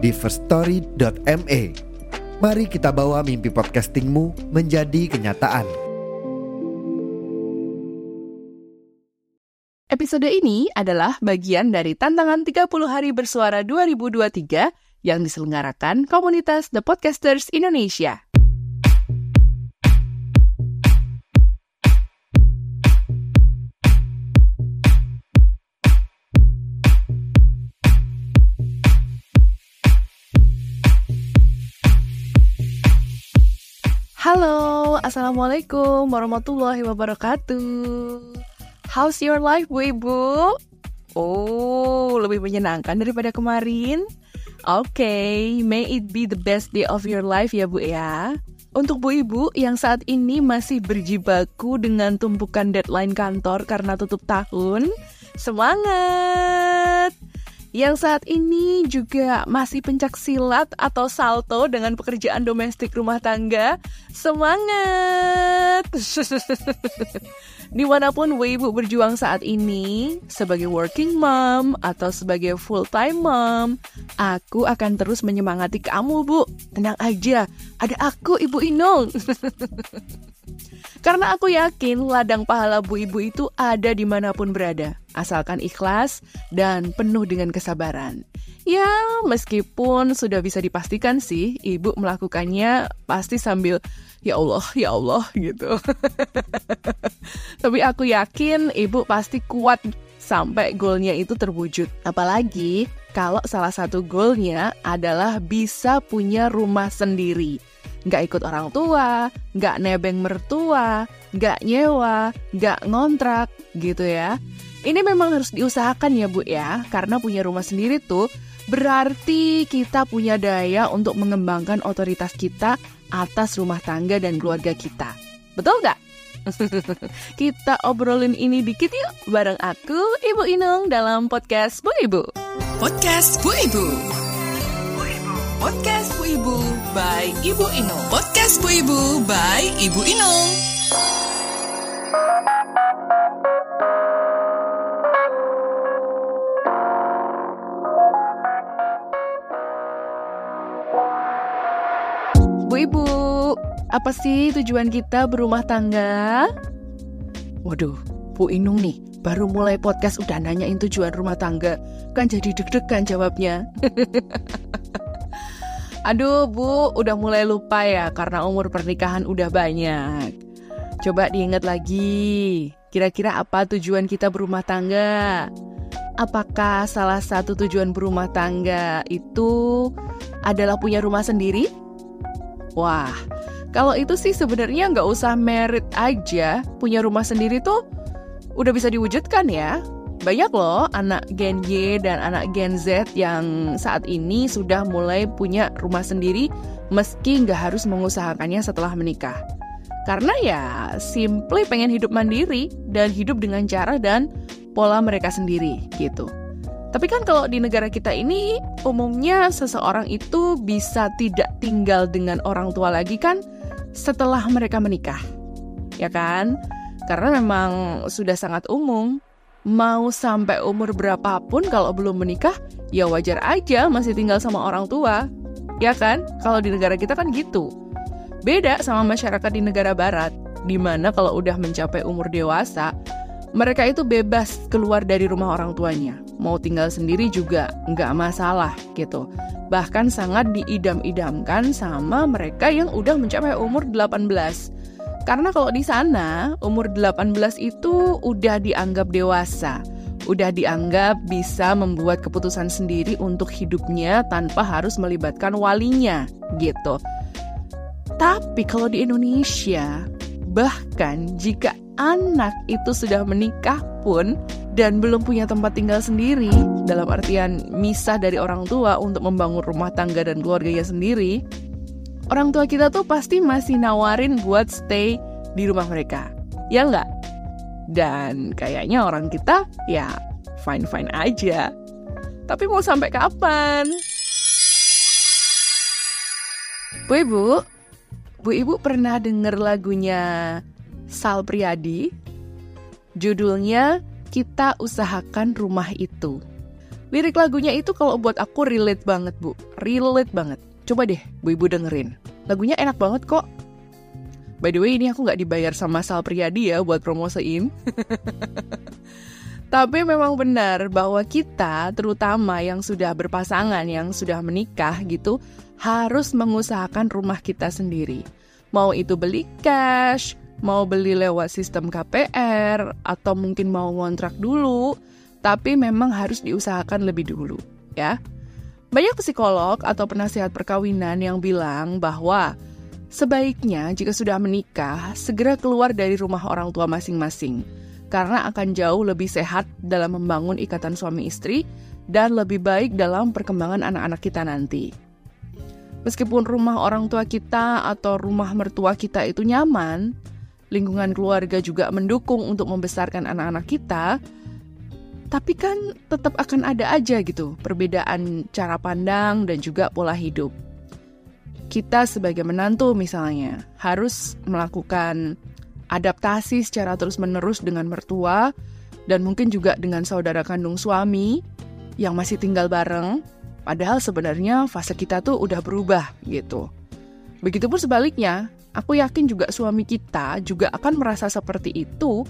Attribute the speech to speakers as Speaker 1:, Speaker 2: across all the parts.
Speaker 1: di firststory.me. Mari kita bawa mimpi podcastingmu menjadi kenyataan.
Speaker 2: Episode ini adalah bagian dari tantangan 30 hari bersuara 2023 yang diselenggarakan komunitas The Podcasters Indonesia. Halo, Assalamualaikum warahmatullahi wabarakatuh. How's your life, Bu Ibu? Oh, lebih menyenangkan daripada kemarin? Oke, okay, may it be the best day of your life ya Bu ya. Untuk Bu Ibu yang saat ini masih berjibaku dengan tumpukan deadline kantor karena tutup tahun, semangat! Yang saat ini juga masih pencak silat atau salto dengan pekerjaan domestik rumah tangga, semangat! Di mana pun Weibo berjuang saat ini, sebagai working mom atau sebagai full-time mom, aku akan terus menyemangati kamu, Bu. Tenang aja, ada aku, Ibu Inung. Karena aku yakin ladang pahala Bu Ibu itu ada di mana pun berada asalkan ikhlas dan penuh dengan kesabaran. Ya, meskipun sudah bisa dipastikan sih, ibu melakukannya pasti sambil ya Allah, ya Allah gitu. Tapi aku yakin ibu pasti kuat sampai goalnya itu terwujud. Apalagi kalau salah satu goalnya adalah bisa punya rumah sendiri. Nggak ikut orang tua, nggak nebeng mertua, nggak nyewa, nggak ngontrak gitu ya. Ini memang harus diusahakan ya Bu ya, karena punya rumah sendiri tuh berarti kita punya daya untuk mengembangkan otoritas kita atas rumah tangga dan keluarga kita. Betul nggak? kita obrolin ini dikit yuk bareng aku, Ibu Inung dalam podcast Bu Ibu.
Speaker 3: Podcast Bu Ibu. Podcast Bu Ibu by Ibu Inung. Podcast Bu Ibu by Ibu Inung.
Speaker 2: Apa sih tujuan kita berumah tangga? Waduh, Bu Inung nih, baru mulai podcast udah nanyain tujuan rumah tangga. Kan jadi deg-degan jawabnya. Aduh, Bu, udah mulai lupa ya karena umur pernikahan udah banyak. Coba diingat lagi, kira-kira apa tujuan kita berumah tangga? Apakah salah satu tujuan berumah tangga itu adalah punya rumah sendiri? Wah, kalau itu sih sebenarnya nggak usah merit aja, punya rumah sendiri tuh udah bisa diwujudkan ya. Banyak loh anak Gen Y dan anak Gen Z yang saat ini sudah mulai punya rumah sendiri meski nggak harus mengusahakannya setelah menikah. Karena ya simply pengen hidup mandiri dan hidup dengan cara dan pola mereka sendiri gitu. Tapi kan kalau di negara kita ini umumnya seseorang itu bisa tidak tinggal dengan orang tua lagi kan setelah mereka menikah. Ya kan? Karena memang sudah sangat umum mau sampai umur berapapun kalau belum menikah ya wajar aja masih tinggal sama orang tua. Ya kan? Kalau di negara kita kan gitu. Beda sama masyarakat di negara barat di mana kalau udah mencapai umur dewasa mereka itu bebas keluar dari rumah orang tuanya. Mau tinggal sendiri juga nggak masalah gitu. Bahkan sangat diidam-idamkan sama mereka yang udah mencapai umur 18. Karena kalau di sana, umur 18 itu udah dianggap dewasa. Udah dianggap bisa membuat keputusan sendiri untuk hidupnya tanpa harus melibatkan walinya gitu. Tapi kalau di Indonesia, bahkan jika anak itu sudah menikah pun dan belum punya tempat tinggal sendiri, dalam artian misah dari orang tua untuk membangun rumah tangga dan keluarganya sendiri, orang tua kita tuh pasti masih nawarin buat stay di rumah mereka. Ya enggak? Dan kayaknya orang kita ya fine-fine aja. Tapi mau sampai kapan? Bu Ibu, Bu Ibu pernah denger lagunya Sal Priadi? Judulnya Kita Usahakan Rumah Itu. Lirik lagunya itu kalau buat aku relate banget, Bu. Relate banget. Coba deh, Bu Ibu dengerin. Lagunya enak banget kok. By the way, ini aku nggak dibayar sama Sal Priadi ya buat promosiin. Tapi memang benar bahwa kita, terutama yang sudah berpasangan, yang sudah menikah gitu, harus mengusahakan rumah kita sendiri. Mau itu beli cash, mau beli lewat sistem KPR, atau mungkin mau ngontrak dulu, tapi memang harus diusahakan lebih dulu, ya. Banyak psikolog atau penasihat perkawinan yang bilang bahwa sebaiknya jika sudah menikah, segera keluar dari rumah orang tua masing-masing, karena akan jauh lebih sehat dalam membangun ikatan suami istri dan lebih baik dalam perkembangan anak-anak kita nanti. Meskipun rumah orang tua kita atau rumah mertua kita itu nyaman, lingkungan keluarga juga mendukung untuk membesarkan anak-anak kita, tapi kan tetap akan ada aja gitu perbedaan cara pandang dan juga pola hidup. Kita sebagai menantu misalnya harus melakukan adaptasi secara terus-menerus dengan mertua dan mungkin juga dengan saudara kandung suami yang masih tinggal bareng, padahal sebenarnya fase kita tuh udah berubah gitu. Begitupun sebaliknya, aku yakin juga suami kita juga akan merasa seperti itu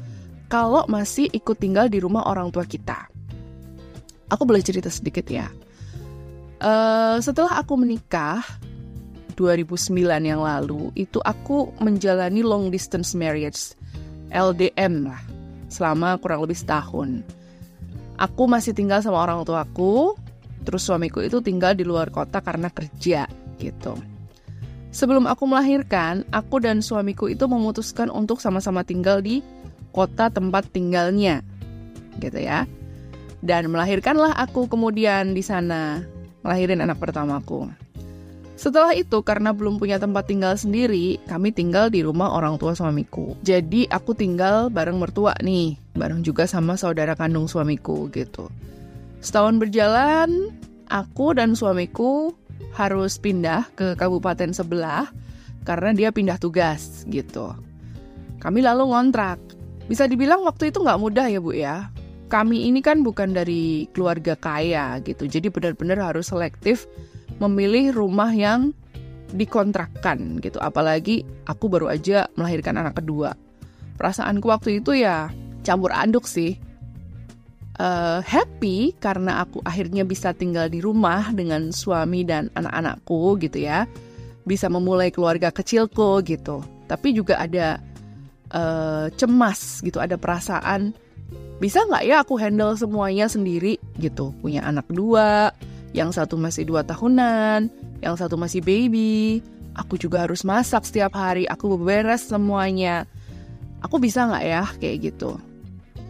Speaker 2: kalau masih ikut tinggal di rumah orang tua kita. Aku boleh cerita sedikit ya. Uh, setelah aku menikah 2009 yang lalu, itu aku menjalani long distance marriage LDM lah selama kurang lebih setahun. Aku masih tinggal sama orang tuaku, terus suamiku itu tinggal di luar kota karena kerja gitu. Sebelum aku melahirkan, aku dan suamiku itu memutuskan untuk sama-sama tinggal di kota tempat tinggalnya, gitu ya. Dan melahirkanlah aku kemudian di sana, melahirin anak pertamaku. Setelah itu, karena belum punya tempat tinggal sendiri, kami tinggal di rumah orang tua suamiku. Jadi aku tinggal bareng mertua nih, bareng juga sama saudara kandung suamiku gitu. Setahun berjalan, aku dan suamiku harus pindah ke kabupaten sebelah karena dia pindah tugas gitu. Kami lalu ngontrak bisa dibilang waktu itu nggak mudah ya Bu ya. Kami ini kan bukan dari keluarga kaya gitu, jadi benar-benar harus selektif memilih rumah yang dikontrakkan gitu. Apalagi aku baru aja melahirkan anak kedua. Perasaanku waktu itu ya campur aduk sih. Uh, happy karena aku akhirnya bisa tinggal di rumah dengan suami dan anak-anakku gitu ya. Bisa memulai keluarga kecilku gitu. Tapi juga ada uh, cemas gitu, ada perasaan bisa nggak ya aku handle semuanya sendiri gitu. Punya anak dua, yang satu masih dua tahunan, yang satu masih baby. Aku juga harus masak setiap hari, aku beberes semuanya. Aku bisa nggak ya kayak gitu.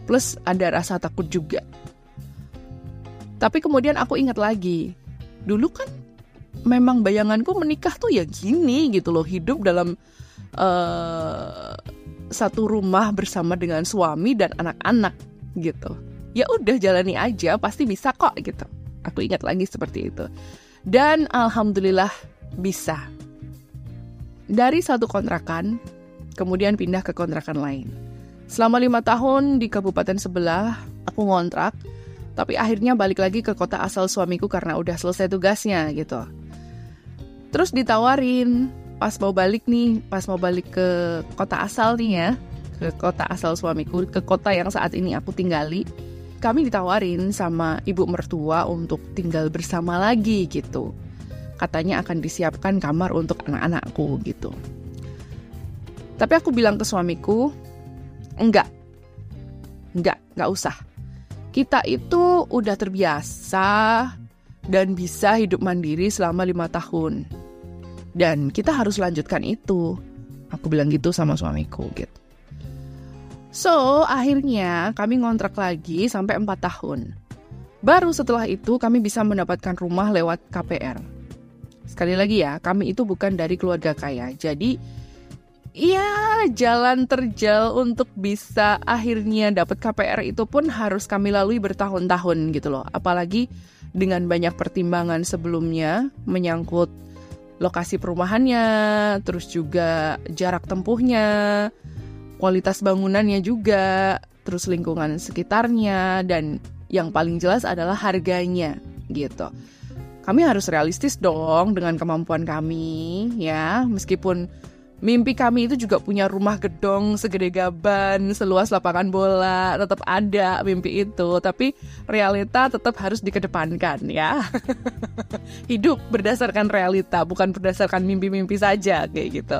Speaker 2: Plus ada rasa takut juga. Tapi kemudian aku ingat lagi, dulu kan memang bayanganku menikah tuh ya gini gitu loh, hidup dalam uh, satu rumah bersama dengan suami dan anak-anak gitu. Ya udah jalani aja, pasti bisa kok gitu. Aku ingat lagi seperti itu. Dan alhamdulillah bisa. Dari satu kontrakan, kemudian pindah ke kontrakan lain. Selama lima tahun di kabupaten sebelah, aku ngontrak, tapi akhirnya balik lagi ke kota asal suamiku karena udah selesai tugasnya gitu. Terus ditawarin, pas mau balik nih, pas mau balik ke kota asal nih ya, ke kota asal suamiku, ke kota yang saat ini aku tinggali, kami ditawarin sama ibu mertua untuk tinggal bersama lagi gitu. Katanya akan disiapkan kamar untuk anak-anakku gitu. Tapi aku bilang ke suamiku, enggak, enggak, enggak usah. Kita itu udah terbiasa dan bisa hidup mandiri selama lima tahun dan kita harus lanjutkan itu. Aku bilang gitu sama suamiku gitu. So, akhirnya kami ngontrak lagi sampai 4 tahun. Baru setelah itu kami bisa mendapatkan rumah lewat KPR. Sekali lagi ya, kami itu bukan dari keluarga kaya. Jadi ya jalan terjal untuk bisa akhirnya dapat KPR itu pun harus kami lalui bertahun-tahun gitu loh. Apalagi dengan banyak pertimbangan sebelumnya menyangkut lokasi perumahannya, terus juga jarak tempuhnya, kualitas bangunannya juga, terus lingkungan sekitarnya dan yang paling jelas adalah harganya gitu. Kami harus realistis dong dengan kemampuan kami ya, meskipun mimpi kami itu juga punya rumah gedong segede gaban, seluas lapangan bola, tetap ada mimpi itu, tapi realita tetap harus dikedepankan ya. Hidup berdasarkan realita, bukan berdasarkan mimpi-mimpi saja kayak gitu.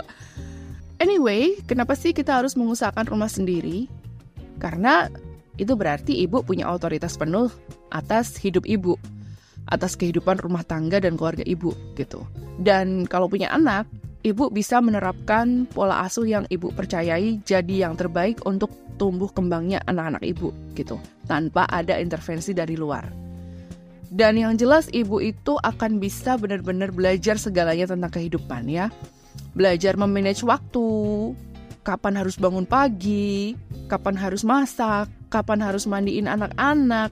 Speaker 2: Anyway, kenapa sih kita harus mengusahakan rumah sendiri? Karena itu berarti ibu punya otoritas penuh atas hidup ibu, atas kehidupan rumah tangga dan keluarga ibu gitu. Dan kalau punya anak, ibu bisa menerapkan pola asuh yang ibu percayai jadi yang terbaik untuk tumbuh kembangnya anak-anak ibu gitu, tanpa ada intervensi dari luar. Dan yang jelas ibu itu akan bisa benar-benar belajar segalanya tentang kehidupan ya. Belajar memanage waktu, kapan harus bangun pagi, kapan harus masak, kapan harus mandiin anak-anak,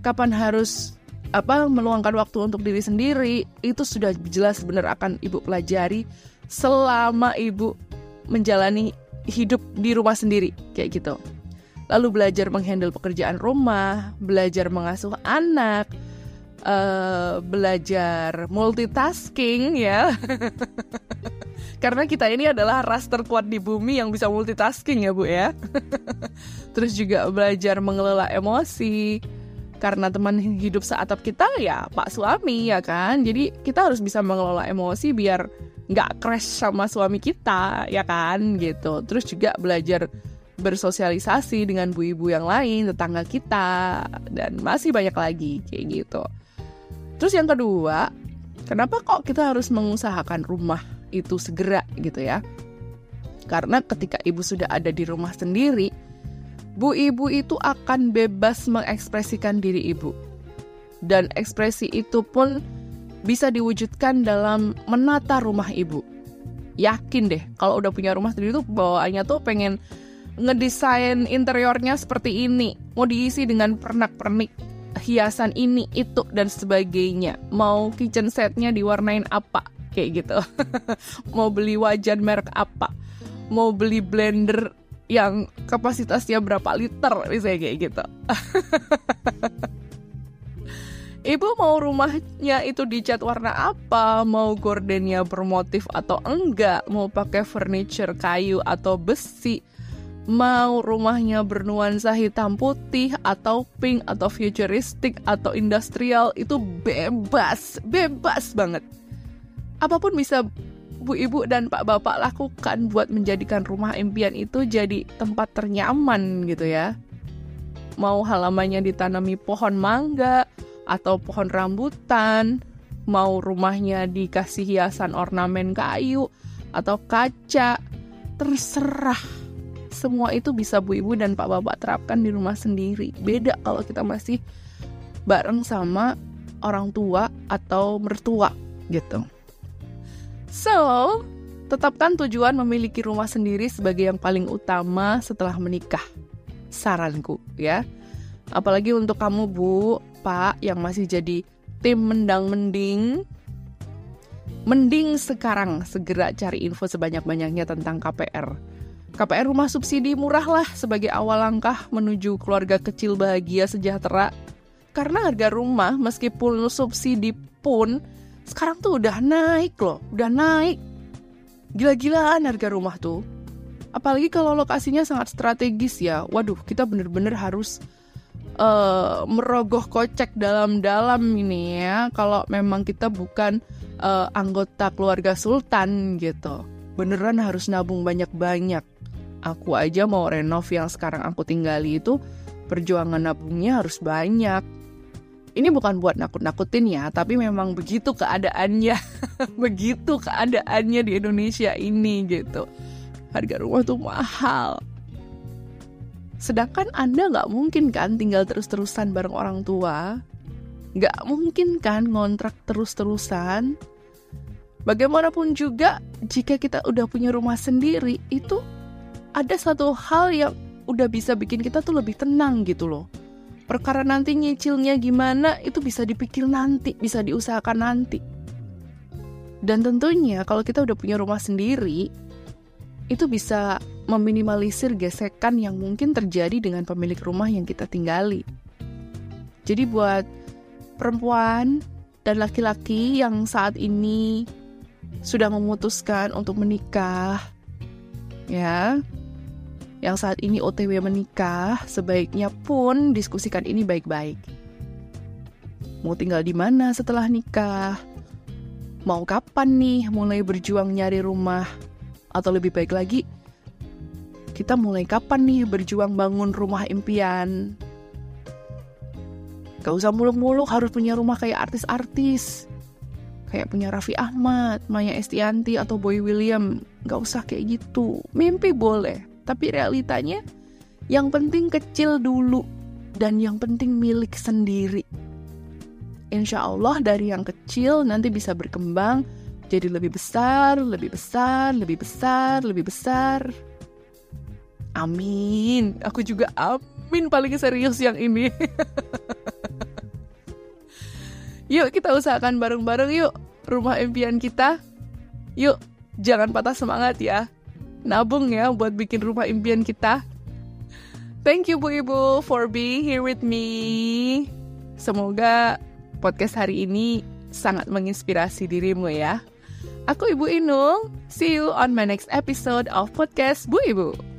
Speaker 2: kapan harus apa meluangkan waktu untuk diri sendiri, itu sudah jelas benar akan ibu pelajari selama ibu menjalani hidup di rumah sendiri kayak gitu. Lalu belajar menghandle pekerjaan rumah, belajar mengasuh anak, uh, belajar multitasking ya. Karena kita ini adalah ras terkuat di bumi yang bisa multitasking ya Bu ya. Terus juga belajar mengelola emosi. Karena teman hidup seatap kita ya Pak suami ya kan. Jadi kita harus bisa mengelola emosi biar nggak crash sama suami kita ya kan gitu. Terus juga belajar bersosialisasi dengan bu ibu yang lain, tetangga kita, dan masih banyak lagi kayak gitu. Terus yang kedua, kenapa kok kita harus mengusahakan rumah itu segera gitu ya. Karena ketika ibu sudah ada di rumah sendiri, bu ibu itu akan bebas mengekspresikan diri ibu. Dan ekspresi itu pun bisa diwujudkan dalam menata rumah ibu. Yakin deh, kalau udah punya rumah sendiri tuh bawaannya tuh pengen ngedesain interiornya seperti ini. Mau diisi dengan pernak-pernik hiasan ini, itu, dan sebagainya. Mau kitchen setnya diwarnain apa kayak gitu mau beli wajan merek apa mau beli blender yang kapasitasnya berapa liter misalnya kayak gitu Ibu mau rumahnya itu dicat warna apa? Mau gordennya bermotif atau enggak? Mau pakai furniture kayu atau besi? Mau rumahnya bernuansa hitam putih atau pink atau futuristik atau industrial itu bebas, bebas banget apa pun bisa bu ibu dan pak bapak lakukan buat menjadikan rumah impian itu jadi tempat ternyaman gitu ya. Mau halamannya ditanami pohon mangga atau pohon rambutan, mau rumahnya dikasih hiasan ornamen kayu atau kaca, terserah. Semua itu bisa bu ibu dan pak bapak terapkan di rumah sendiri. Beda kalau kita masih bareng sama orang tua atau mertua gitu. So, tetapkan tujuan memiliki rumah sendiri sebagai yang paling utama setelah menikah. Saranku ya. Apalagi untuk kamu Bu, Pak yang masih jadi tim mendang mending Mending sekarang segera cari info sebanyak-banyaknya tentang KPR. KPR rumah subsidi murah lah sebagai awal langkah menuju keluarga kecil bahagia sejahtera. Karena harga rumah meskipun subsidi pun sekarang tuh udah naik loh, udah naik. Gila-gilaan harga rumah tuh. Apalagi kalau lokasinya sangat strategis ya. Waduh, kita bener-bener harus uh, merogoh kocek dalam-dalam ini ya. Kalau memang kita bukan uh, anggota keluarga sultan gitu. Beneran harus nabung banyak-banyak. Aku aja mau renov yang sekarang aku tinggali itu perjuangan nabungnya harus banyak ini bukan buat nakut-nakutin ya, tapi memang begitu keadaannya. begitu keadaannya di Indonesia ini gitu. Harga rumah tuh mahal. Sedangkan Anda nggak mungkin kan tinggal terus-terusan bareng orang tua. Nggak mungkin kan ngontrak terus-terusan. Bagaimanapun juga, jika kita udah punya rumah sendiri, itu ada satu hal yang udah bisa bikin kita tuh lebih tenang gitu loh. Perkara nanti nyicilnya gimana, itu bisa dipikir nanti, bisa diusahakan nanti. Dan tentunya kalau kita udah punya rumah sendiri, itu bisa meminimalisir gesekan yang mungkin terjadi dengan pemilik rumah yang kita tinggali. Jadi buat perempuan dan laki-laki yang saat ini sudah memutuskan untuk menikah, ya, yang saat ini OTW menikah, sebaiknya pun diskusikan ini baik-baik. Mau tinggal di mana setelah nikah? Mau kapan nih mulai berjuang nyari rumah? Atau lebih baik lagi, kita mulai kapan nih berjuang bangun rumah impian? Gak usah muluk-muluk harus punya rumah kayak artis-artis. Kayak punya Raffi Ahmad, Maya Estianti, atau Boy William. Gak usah kayak gitu. Mimpi boleh, tapi realitanya yang penting kecil dulu. Dan yang penting milik sendiri. Insya Allah dari yang kecil nanti bisa berkembang jadi lebih besar, lebih besar, lebih besar, lebih besar. Amin. Aku juga amin paling serius yang ini. yuk kita usahakan bareng-bareng yuk rumah impian kita. Yuk, jangan patah semangat ya. Nabung ya buat bikin rumah impian kita. Thank you Bu Ibu for being here with me. Semoga podcast hari ini sangat menginspirasi dirimu ya. Aku Ibu Inung. See you on my next episode of podcast Bu Ibu.